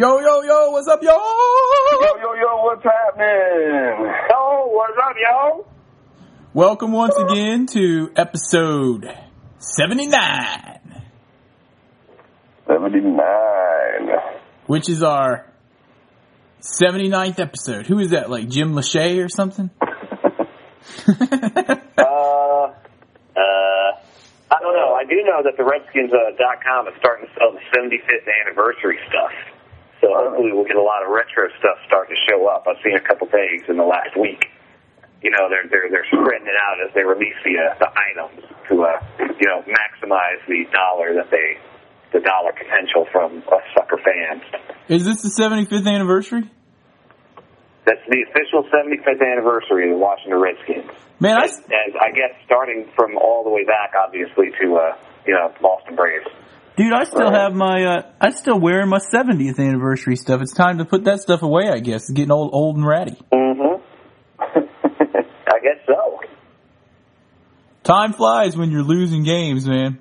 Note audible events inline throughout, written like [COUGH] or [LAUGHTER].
Yo, yo, yo, what's up, yo? Yo, yo, yo, what's happening? Yo, what's up, yo? Welcome once again to episode 79, 79. which is our 79th episode. Who is that, like Jim Lachey or something? [LAUGHS] Uh, uh, I don't know. I do know that the Redskins uh, dot com is starting to sell the 75th anniversary stuff. So hopefully we'll get a lot of retro stuff starting to show up. I've seen a couple things in the last week. You know, they're they're they're spreading it out as they release the uh, the items to uh, you know maximize the dollar that they the dollar potential from us sucker fans. Is this the 75th anniversary? That's the official 75th anniversary of the Washington Redskins. Man, I, as, as I guess starting from all the way back, obviously to uh, you know Boston Braves. Dude, I still have my, uh, I still wearing my 70th anniversary stuff. It's time to put that stuff away, I guess. It's getting old, old and ratty. Mm-hmm. [LAUGHS] I guess so. Time flies when you're losing games, man.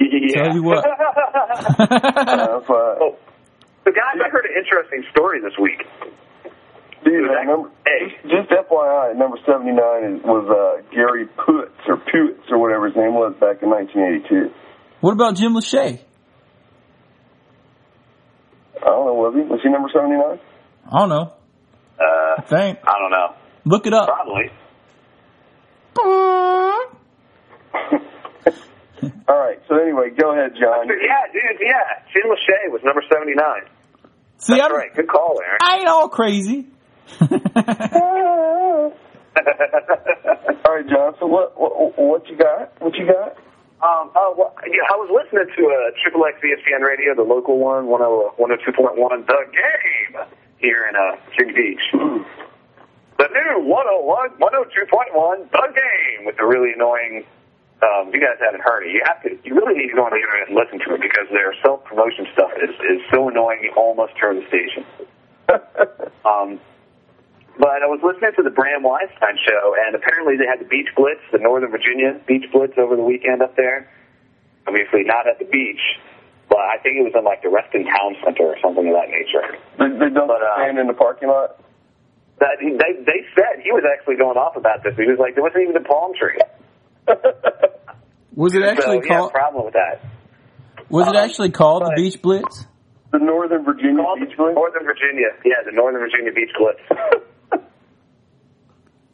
Yeah. Tell you what. That's [LAUGHS] [LAUGHS] uh, oh, so guys, I heard an interesting story this week. dude, uh, number, Hey. just, just FYI, number 79 was uh, Gary Putz, or Putz, or whatever his name was back in 1982. What about Jim Lachey? I don't know, was he? Was he number 79? I don't know. Uh, I think. I don't know. Look it up. Probably. [LAUGHS] All right, so anyway, go ahead, John. Yeah, dude. Yeah, Jim Lachey was number 79. See, That's I'm, right. Good call, Aaron. I ain't all crazy. [LAUGHS] [LAUGHS] All right, John, so what, what, what you got? What you got? Um, oh, well, yeah, I was listening to uh, Triple X ESPN Radio, the local one, 10- 102.1, The Game, here in uh, King Beach. [CLEARS THROAT] The new 101, 102.1, The Game, with the really annoying, um, you guys haven't heard it, you have to, you really need to go on the internet and listen to it because their self-promotion stuff is, is so annoying you almost turn the station. [LAUGHS] Um, but I was listening to the Bram Weinstein show, and apparently they had the Beach Blitz, the Northern Virginia Beach Blitz over the weekend up there. Obviously not at the beach, but I think it was in like the Reston Town Center or something of that nature. They, they don't But, uh, stand in the parking lot? That they they said he was actually going off about this. He was like, there wasn't even a palm tree. Was it actually so yeah, problem with that. Was it um, actually called the Beach Blitz? the Northern Virginia Beach Blitz? Northern Virginia, yeah, the Northern Virginia Beach Blitz. [LAUGHS]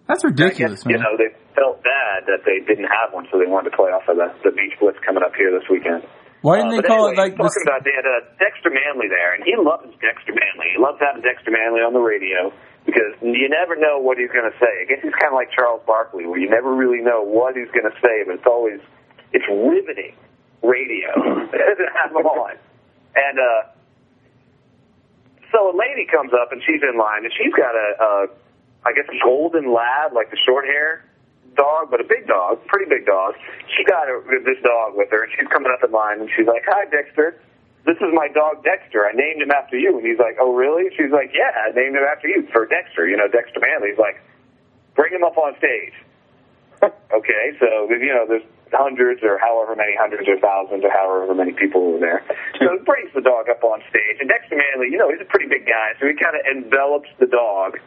That's ridiculous, guess, you know, they felt bad that they didn't have one, so they wanted to play off of the, the Beach Blitz coming up here this weekend. Why didn't Uh, they call anyway, it like talking the? about they had uh, Dexter Manley there, and he loves Dexter Manley. He loves having Dexter Manley on the radio because you never know what he's going to say. I guess he's kind of like Charles Barkley, where you never really know what he's going to say, but it's always it's riveting radio [COUGHS] [LAUGHS] to have him on. And uh, so a lady comes up and she's in line, and she's got a, a I guess golden lab, like the short hair dog, but a big dog, pretty big dog. She got a, this dog with her, and she's coming up in line, and she's like, "Hi, Dexter. This is my dog Dexter. I named him after you." And he's like, "Oh, really?" She's like, "Yeah, I named him after you for Dexter. You know, Dexter Manley." He's like, "Bring him up on stage." [LAUGHS] okay, so you know, there's hundreds or however many hundreds or thousands or however many people were there. So he brings the dog up on stage, and Dexter Manley, you know, he's a pretty big guy, so he kind of envelops the dog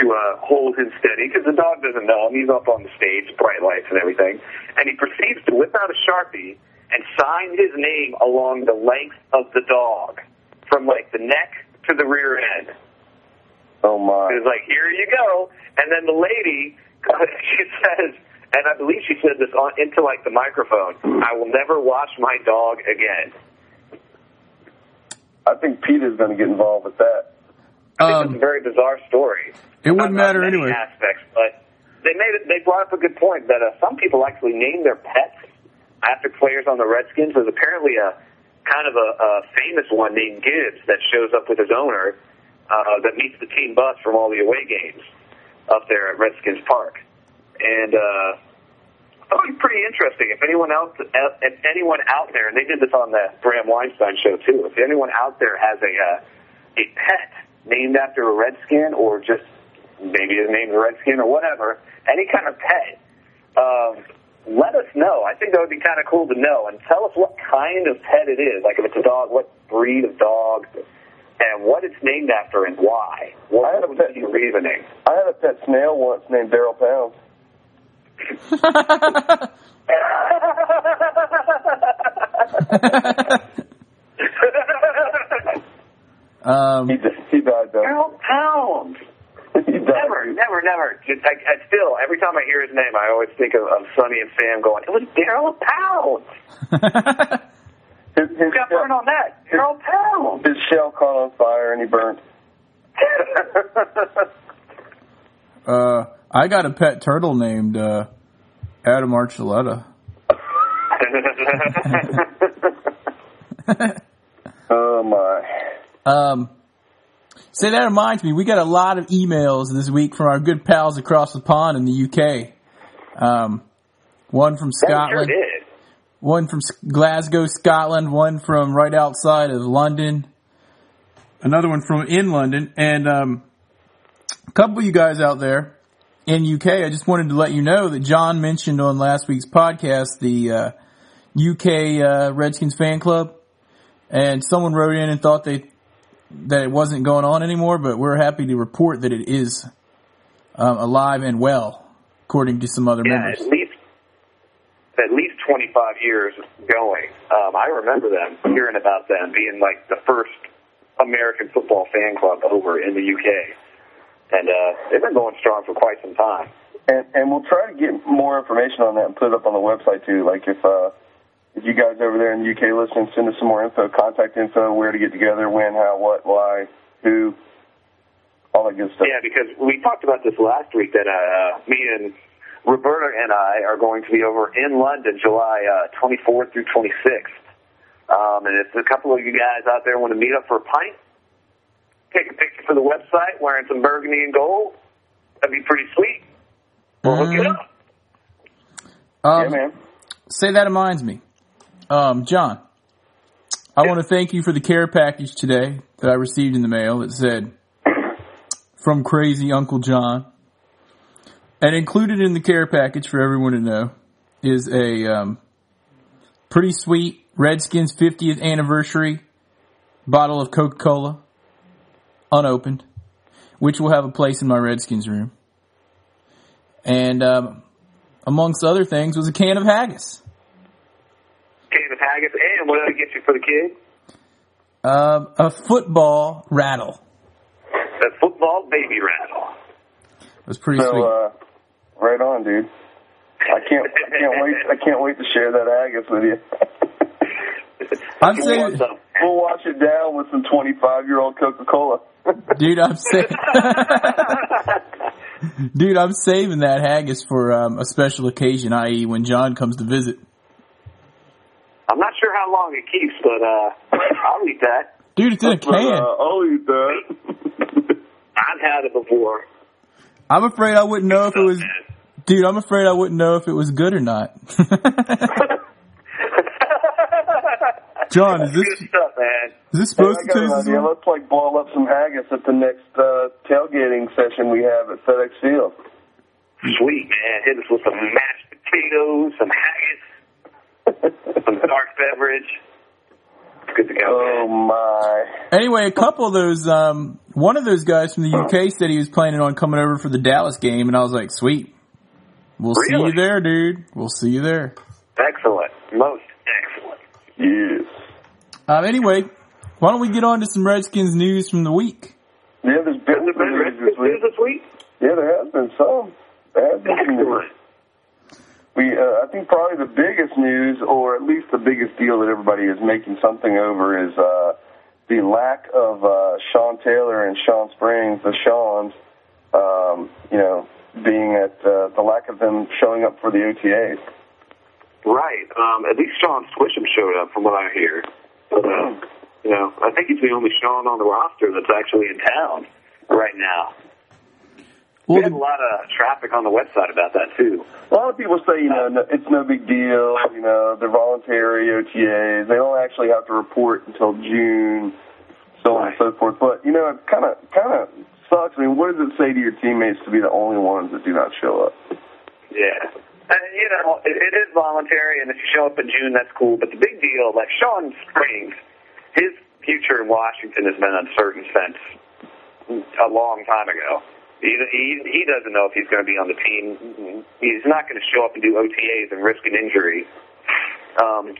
to uh, hold him steady because the dog doesn't know him. He's up on the stage, bright lights and everything, and he proceeds to whip out a sharpie and sign his name along the length of the dog, from like the neck to the rear end. Oh, my. It was like, here you go. And then the lady, [LAUGHS] she says, and I believe she said this on into like the microphone. I will never wash my dog again. I think Peter's going to get involved with that. I think it's Um, a very bizarre story. It wouldn't matter many anyway. Aspects, but they made it. They brought up a good point that uh, some people actually name their pets after players on the Redskins. There's apparently a kind of a, a famous one named Gibbs that shows up with his owner uh, that meets the team bus from all the away games up there at Redskins Park, and. uh thought it was pretty interesting. If anyone else, if anyone out there, and they did this on the Bram Weinstein show too. If anyone out there has a uh, a pet named after a redskin, or just maybe his name's redskin or whatever, any kind of pet, um, let us know. I think that would be kind of cool to know, and tell us what kind of pet it is. Like if it's a dog, what breed of dog, and what it's named after and why. What I had a would pet- be your reasoning? I had a pet snail once named Darryl Pounds. um, [LAUGHS] He he died though. Harold Pound. He died. Never, never, never. Just, I, I still, every time I hear his name, I always think of, of Sonny and Sam going, it was Darryl Pound. [LAUGHS] His, his, Who got shell, burned on that? Darryl Pound. his shell caught on fire and he burnt. [LAUGHS] uh, I got a pet turtle named uh, Adam Archuleta. [LAUGHS] Oh my. Um, say that reminds me, we got a lot of emails this week from our good pals across the pond in the UK. Um, one from That sure Scotland, one from Glasgow, Scotland, one from right outside of London, another one from in London, and um, a couple of you guys out there in UK. I just wanted to let you know that John mentioned on last week's podcast the uh, UK uh, Redskins fan club, and someone wrote in and thought they that it wasn't going on anymore, but we're happy to report that it is um, alive and well, according to some other Yeah, members. at least at least 25 years going. Um, I remember them hearing about them being like the first American football fan club over in the UK, and uh, they've been going strong for quite some time. And and we'll try to get more information on that and put it up on the website too. Like if uh if you guys over there in the UK listening, send us some more info, contact info, where to get together, when, how, what, why, who, all that good stuff. Yeah, because we talked about this last week that uh, me and Roberta and I are going to be over in London July uh, 24th through 26th. Um, and if a couple of you guys out there want to meet up for a pint, take a picture for the website wearing some burgundy and gold, that'd be pretty sweet. We'll hook it Mhm. up. Um, yeah, man. Say that reminds me. Um, John, I want to thank you for the care package today that I received in the mail that said, from crazy Uncle John. And included in the care package for everyone to know is a um, pretty sweet Redskins 50th anniversary bottle of Coca-Cola, unopened, which will have a place in my Redskins room. And um, amongst other things was a can of haggis. Can of haggis, and what did I get you for the kid? Um, a football rattle. The football baby rattle. It was pretty So sweet. uh, right on, dude. I can't I can't wait I can't wait to share that Agus with you. [LAUGHS] I'm saying we'll wash it down with some 25 year old Coca Cola. [LAUGHS] dude, I'm saying, [LAUGHS] dude, I'm saving that haggis for um, a special occasion, i.e., when John comes to visit. I'm not sure how long it keeps, but uh, I'll eat that. Dude, it's in a But, uh, can. I'll eat that. [LAUGHS] I've had it before. I'm afraid I wouldn't know if it was, Man. dude. I'm afraid I wouldn't know if it was good or not. [LAUGHS] John, is this Good stuff, man. is this supposed I to got an taste this idea. Let's like ball up some haggis at the next uh, tailgating session we have at FedEx Field. Sweet, man. Hit us with some mashed potatoes, some haggis, some dark beverage. Good to go. Oh my! Anyway, a couple of those, um, one of those guys from the UK said he was planning on coming over for the Dallas game, and I was like, sweet. We'll see you there, dude. We'll see you there. Excellent. Most excellent. Yes. Um, anyway, why don't we get on to some Redskins news from the week? Yeah, there's Has been there some been Redskins news this week? Yeah, there has been some. There has been some news. We, uh, I think probably the biggest news, or at least the biggest deal that everybody is making something over, is uh, the lack of uh, Sean Taylor and Shawn Springs, the Sean's, um, you know, being at uh, the lack of them showing up for the OTAs. Right. Um, at least Shaun Suisham showed up, from what I hear. Uh, you know, I think he's the only Sean on the roster that's actually in town right now. Well, we had a lot of traffic on the website about that too. A lot of people say, you know, no, it's no big deal. You know, they're voluntary OTAs. They don't actually have to report until June, so on and so forth. But you know, it kind of kind of sucks. I mean, what does it say to your teammates to be the only ones that do not show up? Yeah. And, you know, it, it is voluntary, and if you show up in June, that's cool. But the big deal, like Shawn Springs, his future in Washington has been uncertain since a long time ago. He, he, he doesn't know if he's going to be on the team. He's not going to show up and do OTAs and risk an injury, um,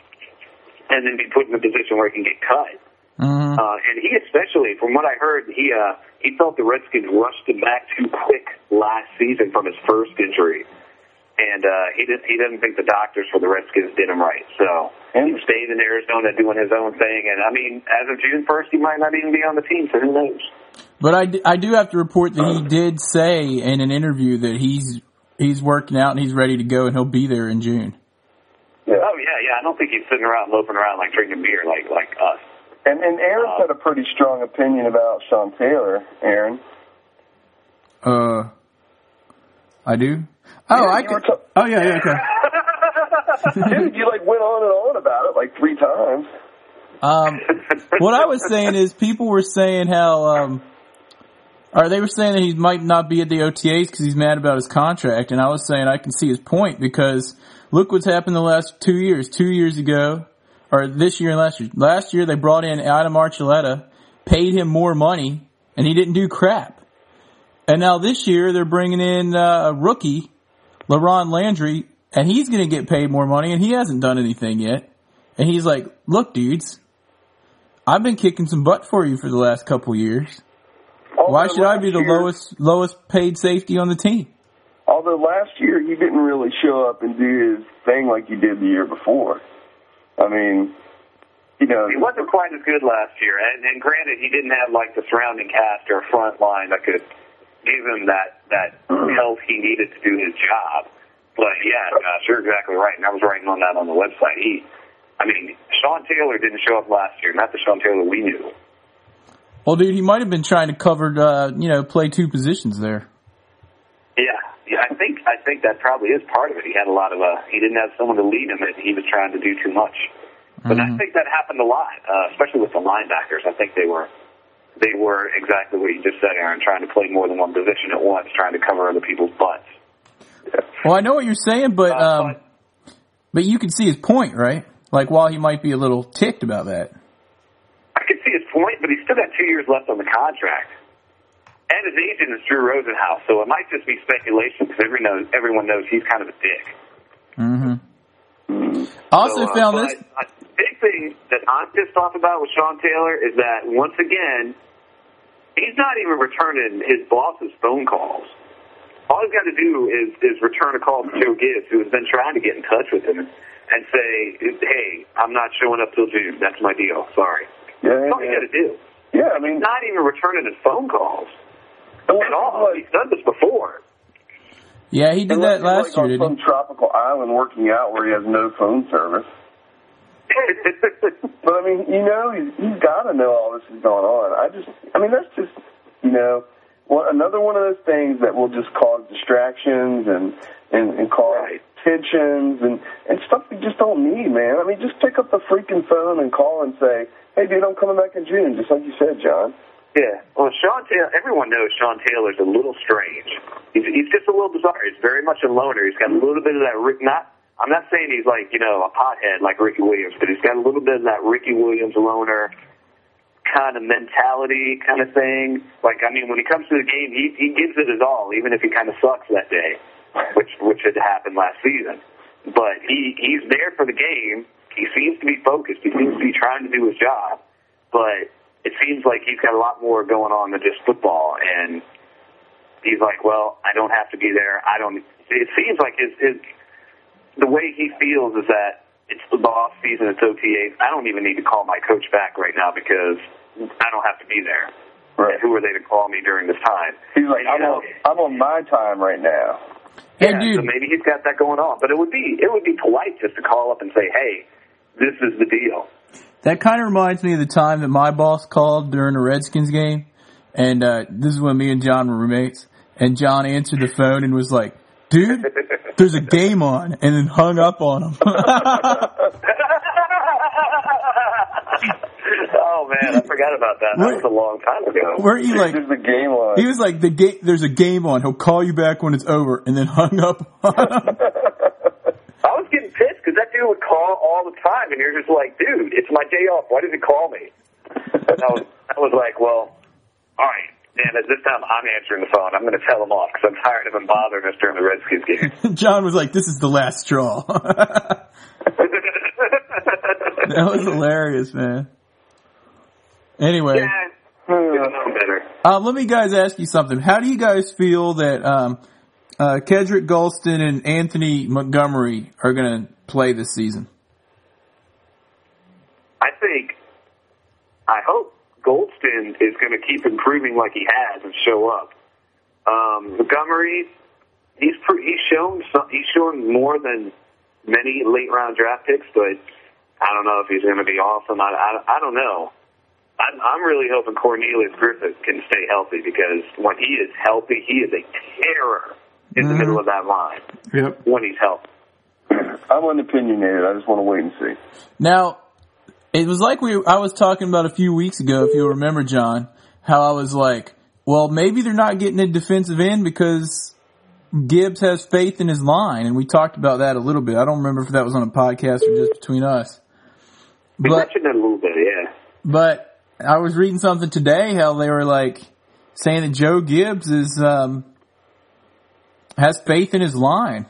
and then be put in a position where he can get cut. Mm-hmm. Uh, and he especially, from what I heard, he uh, he felt the Redskins rushed him back too quick last season from his first injury, and uh, he didn't he didn't think the doctors for the Redskins did him right. So he stayed in Arizona doing his own thing. And I mean, as of June first, he might not even be on the team. So who knows? But I, d- I do have to report that he did say in an interview that he's he's working out and he's ready to go and he'll be there in June. Yeah. Oh yeah, yeah. I don't think he's sitting around loafing around like drinking beer like like us. And and Aaron's had a pretty strong opinion about Sean Taylor. Aaron. Uh, I do. Oh, Yeah, I could. ta- oh yeah, yeah, okay. [LAUGHS] [LAUGHS] Dude, you like went on and on about it like three times. Um, what I was saying is people were saying how, um, or they were saying that he might not be at the OTAs because he's mad about his contract, and I was saying I can see his point because look what's happened the last two years. Two years ago, or this year and last year. Last year they brought in Adam Archuleta, paid him more money, and he didn't do crap. And now this year they're bringing in uh, a rookie, LaRon Landry, and he's going to get paid more money, and he hasn't done anything yet. And he's like, "Look, dudes, I've been kicking some butt for you for the last couple years. Why should I be the year- lowest lowest paid safety on the team?" Although last year he didn't really show up and do his thing like he did the year before. I mean, you know, He wasn't quite as good last year, and, and granted, he didn't have like the surrounding cast or front line that could give him that that health he needed to do his job. But yeah, Josh, you're exactly right, and I was writing on that on the website. He, I mean, Sean Taylor didn't show up last year, not the Sean Taylor we knew. Well, dude, he might have been trying to cover, uh, you know, play two positions there. Yeah, yeah, I think I think that probably is part of it. He had a lot of uh, he didn't have someone to lead him, and he was trying to do too much. But I think that happened a lot, uh, especially with the linebackers. I think they were they were exactly what you just said, Aaron, trying to play more than one position at once, trying to cover other people's butts. Well, I know what you're saying, but Uh, um, but you can see his point, right? Like, while he might be a little ticked about that. I can see his point, but he's still got two years left on the contract. And his agent is Drew Rosenhaus, so it might just be speculation because everyone knows, everyone knows he's kind of a dick. Mm-hmm. I also So, uh, found but this. A big thing that I'm pissed off about with Sean Taylor is that once again, he's not even returning his boss's phone calls. All he's got to do is is return a call to Joe Gibbs, who has been trying to get in touch with him, and say, "Hey, I'm not showing up till June. That's my deal. Sorry." yeah, That's all you got to do. yeah. I mean, He's not even returning his phone calls unless at all. he's He's done this before. Yeah, he did unless that last he's year, like didn't on some tropical island working out where he has no phone service. [LAUGHS] But I mean, you know, he's, he's got to know all this is going on. I just, I mean, that's just, you know, well, another one of those things that will just cause distractions and and, and cause Right. tensions and and stuff you just don't need, man. I mean, just pick up the freaking phone and call and say, "Hey, dude, I'm coming back in June," just like you said, John. Yeah. Well, Sean Taylor, everyone knows Sean Taylor's a little strange. He's, he's just a little bizarre. He's very much a loner. He's got a little bit of that Rick, not, I'm not saying he's like, you know, a pothead like Ricky Williams, but he's got a little bit of that Ricky Williams loner kind of mentality kind of thing. Like, I mean, when he comes to the game, he, he gives it his all, even if he kind of sucks that day, which, which had happened last season. But he, he's there for the game. He seems to be focused. He seems to be trying to do his job. But it seems like he's got a lot more going on than just football. And he's like, well, I don't have to be there. I don't. It seems like his his the way he feels is that it's the off season. It's OTAs. I don't even need to call my coach back right now because I don't have to be there. Right. And who are they to call me during this time? He's like, And, I'm know, on, I'm on my time right now. Hey, yeah, dude. so maybe he's got that going on. But it would be it would be polite just to call up and say, hey, this is the deal. That kind of reminds me of the time that my boss called during a Redskins game, and uh, this is when me and John were roommates. And John answered the phone and was like, "Dude, there's a game on," and then hung up on him. [LAUGHS] oh man, I forgot about that. That was a long time ago. Weren't you like? This is the game on. He was like, "The game, there's a game on. He'll call you back when it's over," and then hung up. on him. [LAUGHS] I was getting pissed because that dude would call all the time, and you're just like, dude, it's my day off. Why did he call me? [LAUGHS] I was, I was like, well, all right. And at this time, I'm answering the phone. I'm going to tell him off because I'm tired of him bothering us during the Redskins game. [LAUGHS] John was like, "This is the last straw." [LAUGHS] that was hilarious, man. Anyway, yeah, uh, let me guys ask you something. How do you guys feel that um, uh, Kedric Golston and Anthony Montgomery are going to play this season? I think, I hope Golston is going to keep improving like he has and show up. Um, Montgomery, he's pre- he's shown some, he's shown more than many late round draft picks, but I don't know if he's going to be awesome. I I, I don't know. I'm, I'm really hoping Cornelius Griffin can stay healthy because when he is healthy, he is a terror in the Mhm. middle of that line Yep. when he's healthy. I'm unopinionated. I just want to wait and see. Now, it was like we I was talking about a few weeks ago, if you'll remember, John, how I was like, well, maybe they're not getting a defensive end because Gibbs has faith in his line, and we talked about that a little bit. I don't remember if that was on a podcast or just between us. We But mentioned it a little bit, yeah. but I was reading something today how they were like saying that Joe Gibbs is um has faith in his line.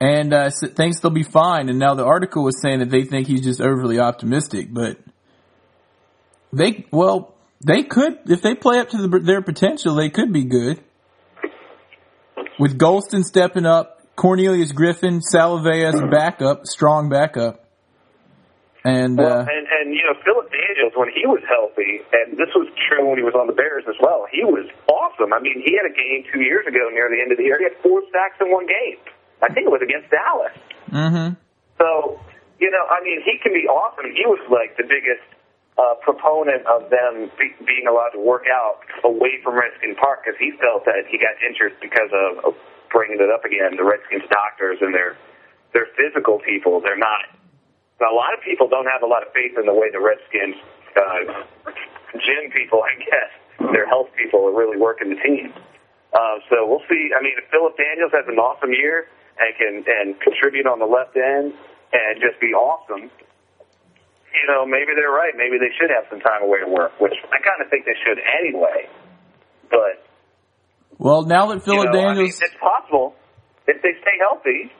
And uh, thinks they'll be fine. And now the article was saying that they think he's just overly optimistic. But they, well, they could if they play up to the, their potential, they could be good. With Golston stepping up, Cornelius Griffin, Salavea as backup, strong backup, and Well, uh, and and you know Phillip Daniels when he was healthy, and this was true when he was on the Bears as well. He was awesome. I mean, he had a game two years ago near the end of the year. He had four sacks in one game. I think it was against Dallas. hmm So you know, I mean, he can be awesome. He was like the biggest uh, proponent of them be, being allowed to work out away from Redskin Park because he felt that he got injured because of, of bringing it up again. The Redskins doctors and their their physical people, they're not. A lot of people don't have a lot of faith in the way the Redskins uh, gym people, I guess, their health people are really working the team. Uh, so we'll see. I mean, if Phillip Daniels has an awesome year and can and contribute on the left end and just be awesome, you know, maybe they're right. Maybe they should have some time away to work, which I kind of think they should anyway. But Well, now that you Phillip know, I mean, Daniels, it's possible if they stay healthy,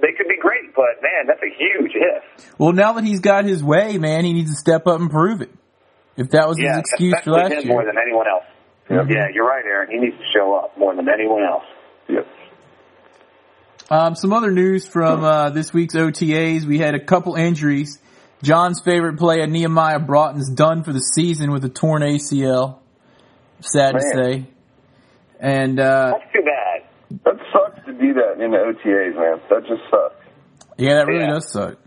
they could be great. But man, that's a huge if. well, now that he's got his way, man, he needs to step up and prove it. If that was his excuse for especially last him more than anyone else. Yep. Yeah, you're right, Aaron. He needs to show up more than anyone else. Yep. Um, some other news from uh, this week's OTAs: we had a couple injuries. John's favorite player, Nehemiah Broughton's done for the season with a torn ACL. Sad to say, and uh, That's too bad. That sucks to do that in the OTAs, man. That just sucks. yeah, that really Yeah. does suck.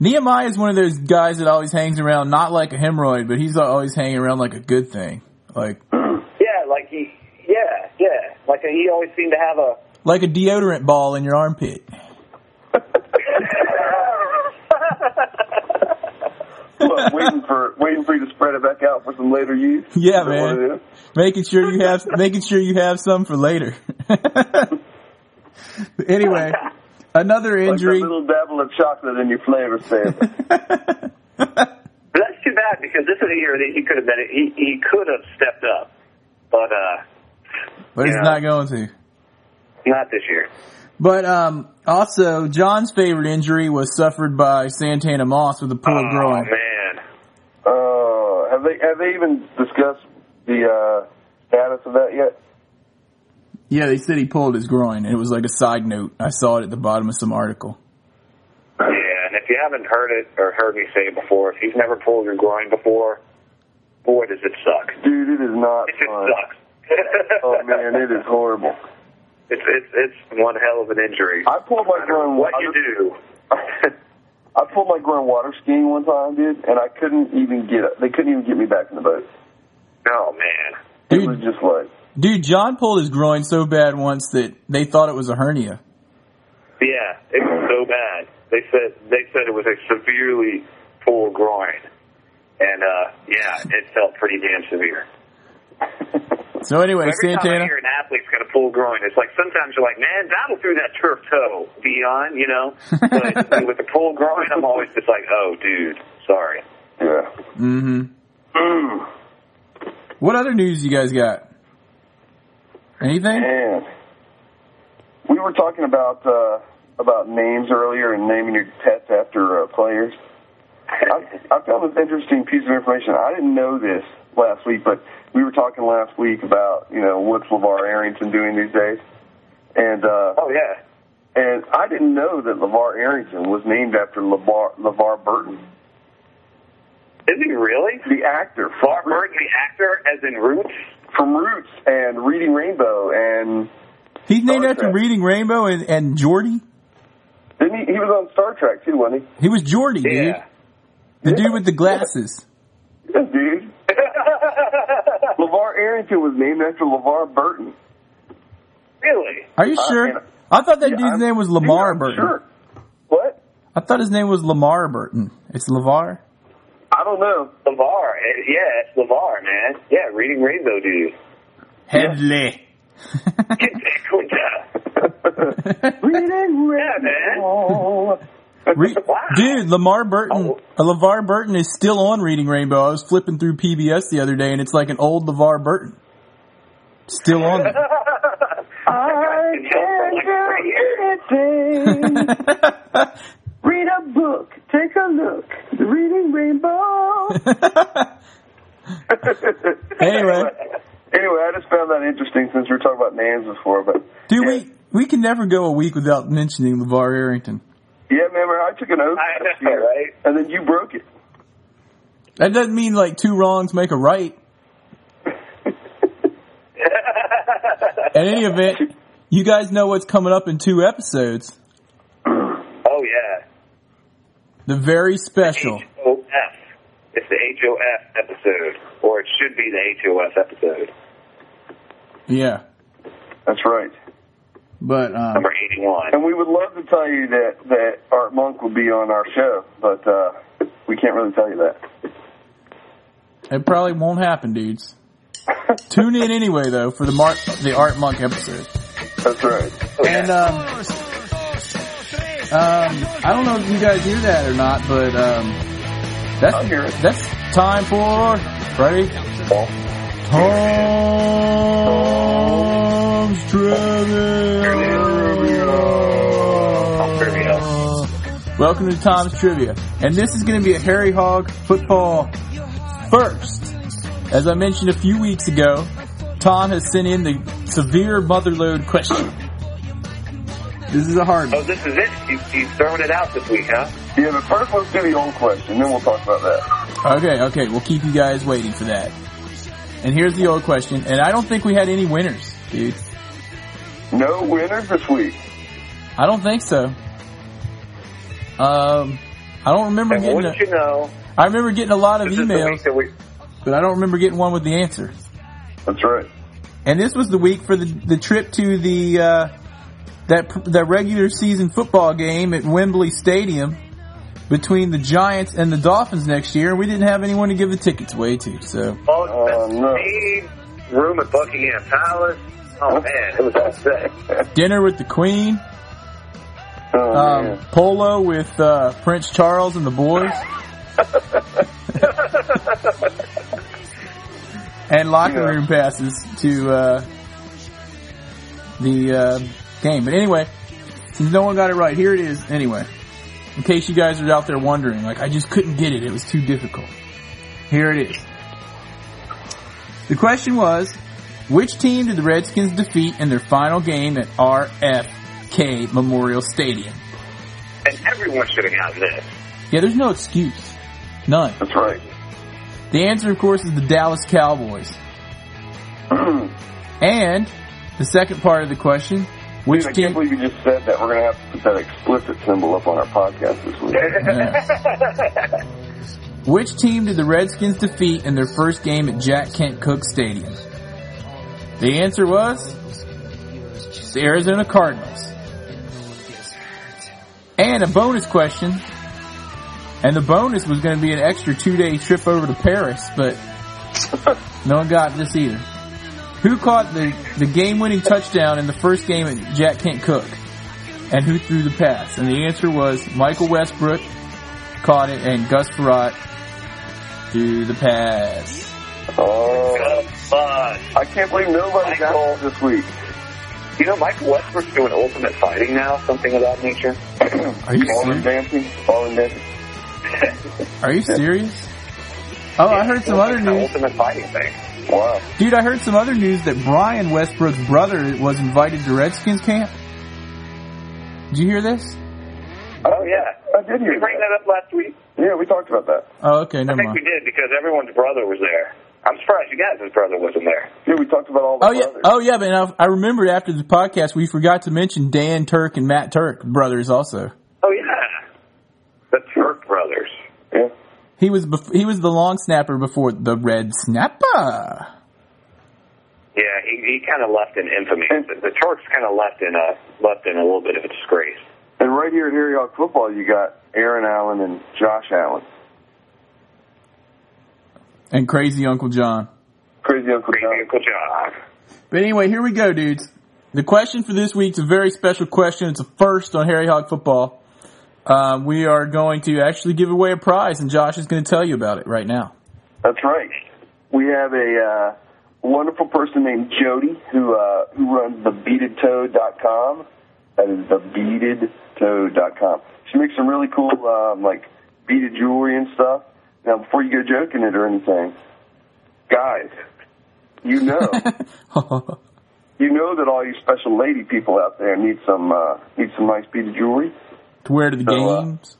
Nehemiah is one of those guys that always hangs around, not like a hemorrhoid, but he's always hanging around like a good thing, like [CLEARS THROAT] Yeah, like he. Yeah, yeah. Like he always seemed to have a. like a deodorant ball in your armpit. What, waiting for waiting for you to spread it back out for some later use. [LAUGHS] Yeah, Is that what man. making sure you have making sure you have some for later. [LAUGHS] anyway, another Like a injury. little dabble of chocolate in your flavor saver. But [LAUGHS] that's too bad because this is a year that he could have been. He he could have stepped up, but uh, but he's Yeah. not going to. Not this year. But um, also, John's favorite injury was suffered by Santana Moss with a pulled oh groin. man. Uh, have they have they even discussed the uh, status of that yet? Yeah, they said he pulled his groin. It was like a side note. I saw it at the bottom of some article. Yeah, and if you haven't heard it or heard me say it before, if you've never pulled your groin before, boy does it suck. Dude, it is not It fun. sucks. Oh man, it is horrible. It's it's it's one hell of an injury. I pulled my No groin. what I you do. [LAUGHS] I pulled my groin water skiing one time, dude, and I couldn't even get. They couldn't even get me back in the boat. oh man. It was just like, dude, John pulled his groin so bad once that they thought it was a hernia. Yeah, it was so bad. They said they said it was a severely pulled groin, and uh yeah, it felt pretty damn severe. [LAUGHS] So anyway, Every time I Santana. hear an athlete's got a pulled groin, it's like sometimes you're like, man, battle through that turf toe, Dion, you know. But [LAUGHS] with the pulled groin, I'm always just like, oh, dude, sorry. yeah. Mm-hmm. Mm. What other news you guys got? Anything? And we were talking about uh, about names earlier and naming your pets after uh, players. I, I found this interesting piece of information. I didn't know this last week, but we were talking last week about you know what's LaVar Arrington doing these days, and uh, Oh yeah. and I didn't know that LaVar Arrington was named after LeVar LeVar Burton, Is he really? the actor Bar from, Burton, the actor, as in Roots. from Roots and Reading Rainbow, and He's named Star after Trek. Reading Rainbow and, and Geordi. didn't he? He was on Star Trek too, wasn't He He was Geordi, dude. Yeah. The dude with the glasses. he? Yes, dude. [LAUGHS] LaVar Arrington was named after LeVar Burton. really? Are you Uh, sure? and- I thought that Yeah, dude's I'm- name was Lamar I'm Burton. Sure. What? I thought his name was Lamar Burton. It's LeVar? I don't know. LeVar. eh, Yeah, it's LeVar, man. Yeah, Reading Rainbow dude. Headley. [LAUGHS] [LAUGHS] Reading Yeah, man. Re- Wow. Dude, Lamar Burton, Oh. uh, LeVar Burton is still on Reading Rainbow. I was flipping through PBS the other day and it's like an old LeVar Burton. Still on. [LAUGHS] I can do anything. Read a book. Take a look. Reading Rainbow. [LAUGHS] Anyway. [LAUGHS] Anyway, I just found that interesting since we were talking about names before. But Dude, we, we can never go a week without mentioning LaVar Arrington. Yeah, remember I took an oath I last know, year, right? and then you broke it. That doesn't mean like two wrongs make a right. [LAUGHS] At any event, you guys know what's coming up in two episodes. Oh yeah. The very special. HOF. It's the HOF episode, or it should be the HOF episode, Yeah. That's right. But, um, number 81. And we would love to tell you that that Art Monk will be on our show, but uh, we can't really tell you that. it probably won't happen, dudes. [LAUGHS] Tune in anyway, though, for the Mark, the Art Monk episode. That's right. And, um, um, I don't know if you guys hear that or not, but, um, that's, I hear it. that's time for, ready? Tom's Trivia. Welcome to Tom's Trivia. And this is going to be a Harry Hog football first. As I mentioned a few weeks ago, Tom has sent in the severe motherload question. This is a hard Oh, one. this is it. He's, he's throwing it out this week, huh? Yeah, but first let's do the old question, then we'll talk about that. Okay, okay, we'll keep you guys waiting for that. And here's the old question, and I don't think we had any winners, dude. No winners this week. I don't think so. Um, I don't remember And getting. A, you know, I remember getting a lot of this is the emails, we, but I don't remember getting one with the answer. That's right. And this was the week for the the trip to the uh, that that regular season football game at Wembley Stadium between the Giants and the Dolphins next year. We didn't have anyone to give the tickets away to, so Oh, expenses no. room at Buckingham Palace. Oh man, it was all set. [LAUGHS] dinner with the Queen, Oh, um, man. polo with uh, Prince Charles and the boys, [LAUGHS] and locker Yeah. room passes to uh, the uh, game. But anyway, since no one got it right, here it is. Anyway, in case you guys are out there wondering, like I just couldn't get it; it was too difficult. Here it is. The question was, which team did the Redskins defeat in their final game at RFK Memorial Stadium? And everyone should have gotten this. Yeah, there's no excuse. None. That's right. The answer, of course, is the Dallas Cowboys. [CLEARS THROAT] And the second part of the question, which Dude, I team? can't believe you just said that. We're going to have to put that explicit symbol up on our podcast this week. Yeah. [LAUGHS] Which team did the Redskins defeat in their first game at Jack Kent Cooke Stadium? The answer was the Arizona Cardinals. And a bonus question. And the bonus was going to be an extra two day trip over to Paris, but [LAUGHS] no one got this either. Who caught the, the game winning touchdown in the first game at Jack Kent Cooke? And who threw the pass? And the answer was Michael Westbrook caught it and Gus Frerotte threw the pass. Oh, Good fun. I can't believe nobody got Michael. it this week. You know, Michael Westbrook's doing ultimate fighting now, something of that nature. [CLEARS THROAT] Are you Falling serious? dancing, falling dancing. Are you serious? Oh, I heard some other news. ultimate fighting thing. Wow. Dude, I heard some other news that Brian Westbrook's brother was invited to Redskins camp. Did you hear this? Oh yeah, I did Did hear we bring that. that up last week? Yeah, we talked about that. Oh, okay, never I never think we did because everyone's brother was there. I'm surprised you guys' brother wasn't there. Yeah, we talked about all the Oh yeah, oh yeah, but I, I remembered after the podcast we forgot to mention Dan Turk and Matt Turk brothers also. Oh yeah, the Turk brothers. Yeah. He was bef- he was the long snapper before the red snapper. Yeah, he he kind of left in infamy. The, the Turks kind of left in a left in a little bit of a disgrace. And right here at Harry Hog Football, you got Aaron Allen and Josh Allen. And crazy Uncle John. Crazy Uncle Crazy John. Uncle John. But anyway, here we go, dudes. The question for this week's a very special question. It's a first on Harry Hog Football. Um, we are going to actually give away a prize, and Josh is going to tell you about it right now. That's right. We have a uh, wonderful person named Jody who uh, who runs thebeadedtoad.com. That is thebeadedtoad.com. She makes some really cool um, like beaded jewelry and stuff. Now, before you go joking it or anything, guys, you know, [LAUGHS] you know that all you special lady people out there need some uh, need some nice beaded jewelry. to wear to the So, uh, games.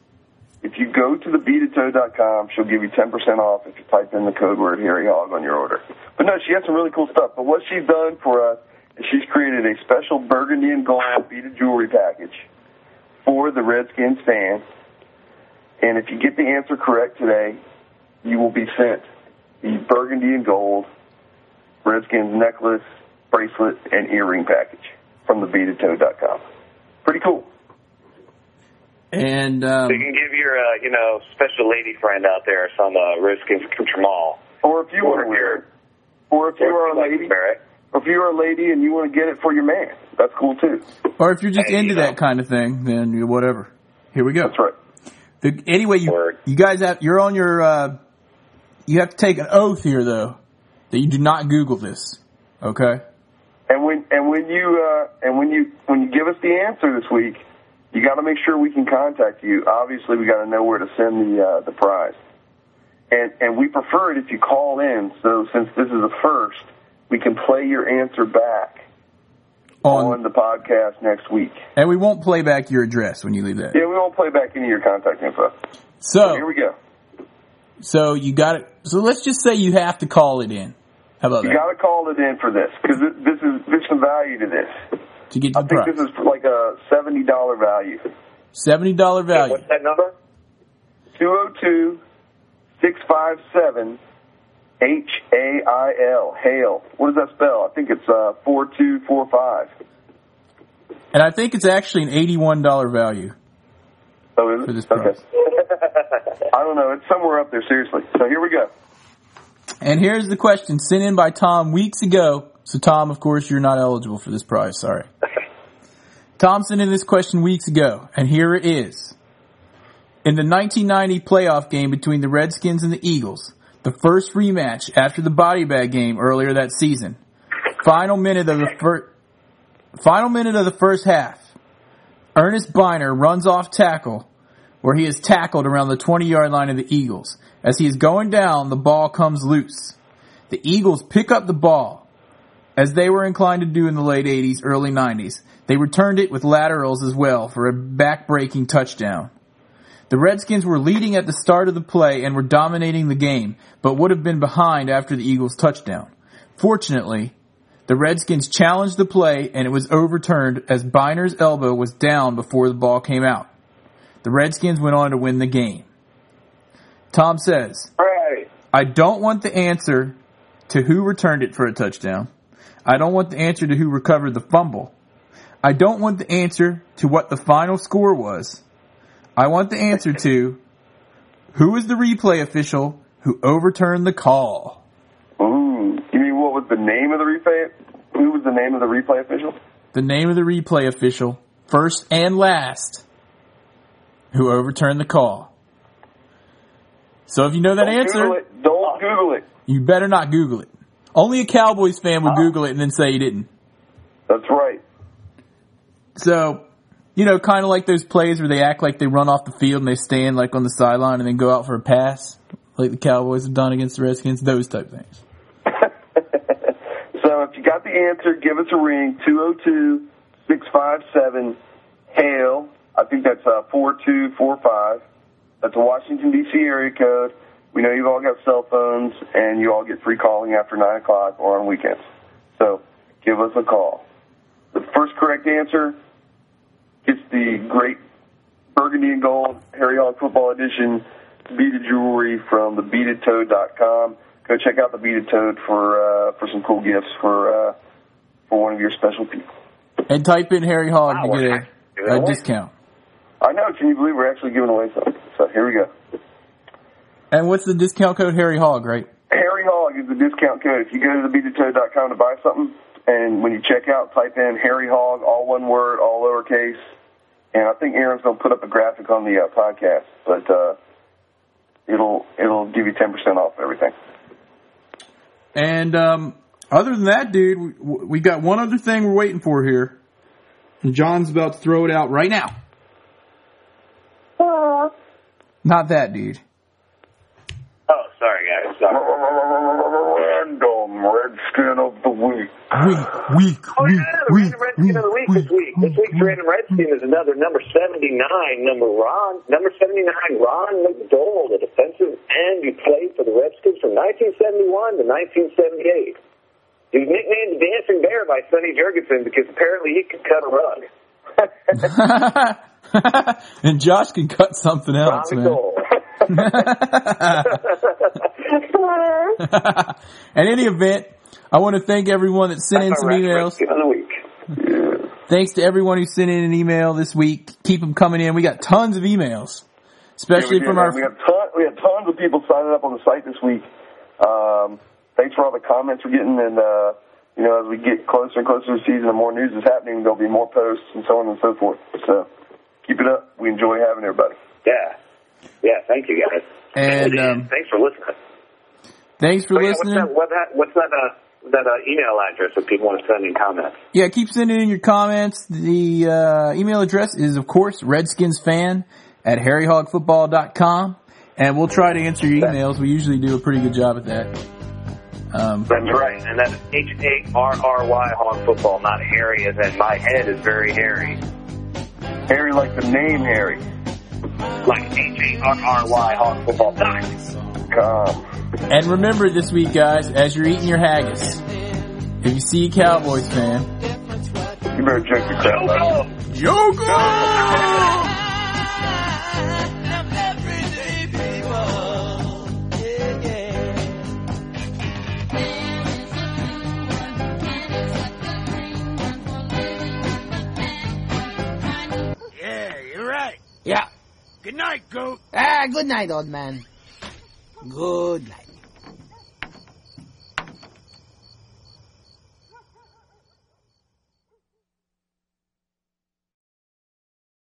If you go to thebeadedtoad.com, she'll give you 10% off if you type in the code word Harry Hog on your order. But no, she has some really cool stuff. But what she's done for us is she's created a special burgundy and gold beaded jewelry package for the Redskins fans. And if you get the answer correct today, you will be sent the burgundy and gold Redskins necklace, bracelet, and earring package from thebeadedtoad.com. Pretty cool. And um, So you can give your uh, you know special lady friend out there some uh, Redskins Jamal. Or if you want to wear. Or if you are a lady. Barrett. If you're a lady and you want to get it for your man, that's cool too. or if you're just Hey, into you know. that kind of thing, then you- whatever. Here we go. That's right. The, anyway, you Word. you guys have you're on your uh, you have to take an oath here though that you do not Google this. Okay. And when and when you uh, and when you when you give us the answer this week, you got to make sure we can contact you. Obviously, we got to know where to send the uh, the prize. And and we prefer it if you call in. So since this is the first, we can play your answer back On, on the podcast next week. and we won't play back your address when you leave that. Yeah, we won't play back any of your contact info. So Here we go. So you got it. So let's just say you have to call it in. How about You that? You got to call it in for this because this is there's some value to this. To get I the think prize. this is like a seventy dollar value. Seventy dollar value. What's that number? 202 657 H A I L. Hale. What does that spell? I think it's uh, 4245. And I think it's actually an eighty-one dollar value. Is? For this okay. price. [LAUGHS] I don't know. It's somewhere up there, seriously. So here we go. And here's the question sent in by Tom weeks ago. So Tom, of course, you're not eligible for this prize. Sorry. [LAUGHS] Tom sent in this question weeks ago, and here it is. In the 1990 playoff game between the Redskins and the Eagles, the first rematch after the body bag game earlier that season, final minute of the first, final minute of the first half, Earnest Byner runs off tackle where he is tackled around the 20 yard line of the Eagles. As he is going down, the ball comes loose. The Eagles pick up the ball, as they were inclined to do in the late 80s, early 90s. They returned it with laterals as well for a back-breaking touchdown. The Redskins were leading at the start of the play and were dominating the game, but would have been behind after the Eagles' touchdown. Fortunately, the Redskins challenged the play and it was overturned as Byner's elbow was down before the ball came out. The Redskins went on to win the game. Tom says, Right. I don't want the answer to who returned it for a touchdown. I don't want the answer to who recovered the fumble. I don't want the answer to what the final score was. I want the answer to who was the replay official who overturned the call. Ooh. You mean what was the name of the replay? Who was the name of the replay official? The name of the replay official, first and last, who overturned the call. So if you know that Don't answer, Google it. not Google it. You better not Google it. Only a Cowboys fan would Uh. Google it and then say he didn't. That's right. So, you know, kind of like those plays where they act like they run off the field and they stand like on the sideline and then go out for a pass, like the Cowboys have done against the Redskins. Those type things. So if you got the answer, give us a ring, 202-657-HAIL. I think that's uh, 4245. That's a Washington, D.C. area code. We know you've all got cell phones, and you all get free calling after 9 o'clock or on weekends. So give us a call. The first correct answer gets the great burgundy and gold Harry Hog Football Edition beaded jewelry from the beadedtoad.com. Go check out the beaded toad for uh, for some cool gifts for uh, for one of your special people. And type in Harry Hog Wow, to get a, a discount. I know. Can you believe we're actually giving away something? So here we go. And what's the discount code? Harry Hog, right? Harry Hog is the discount code. If you go to thebeadedtoad.com to buy something, and when you check out, type in Harry Hog, all one word, all lowercase. And I think Aaron's going to put up a graphic on the uh, podcast, but uh, it'll it'll give you ten percent off everything. And um, other than that, dude, we, we got one other thing we're waiting for here. And John's about to throw it out right now. Not that, dude. Oh, sorry guys. Sorry. Random Redskin of the week. Weak, weak, Oh weak, yeah, the weak, random Redskin of the week this week. This week's random Redskin is another number 79, number Ron, number 79, Ron McDole, the defensive end who played for the Redskins from 1971 to 1978. He was nicknamed the Dancing Bear by Sonny Jurgensen because apparently he could cut a rug. [LAUGHS] and Josh can cut something Ron else, man. McDole. [LAUGHS] In any event, I want to thank everyone that sent in some our emails. Of the week. Yeah. Thanks to everyone who sent in an email this week. Keep them coming in. We got tons of emails, especially Yeah, from our. we have ton, we have tons of people signing up on the site this week. Um, thanks for all the comments we're getting, and uh, you know, as we get closer and closer to the season, and more news is happening. There'll be more posts and so on and so forth. So keep it up. We enjoy having everybody. Yeah. Yeah, thank you guys. And, um, thanks for listening. Thanks for Oh, yeah, listening. What's that? What that? What's that? Uh, that uh, email address if people want to send in comments? Yeah, keep sending in your comments. The uh, email address is, of course, redskinsfan at harryhogfootball.com. And we'll try to answer your emails. We usually do a pretty good job at that. Um, That's right, and that's H A R R Y hog football, not Harry, as in my head is very hairy, Harry, like the name Harry. like H A R R Y hog football. Com. and remember this week, guys, as you're eating your haggis, if you see a Cowboys fan, You better check crap out. Yoga! Good night, goat. Ah, good night, old man. Good night.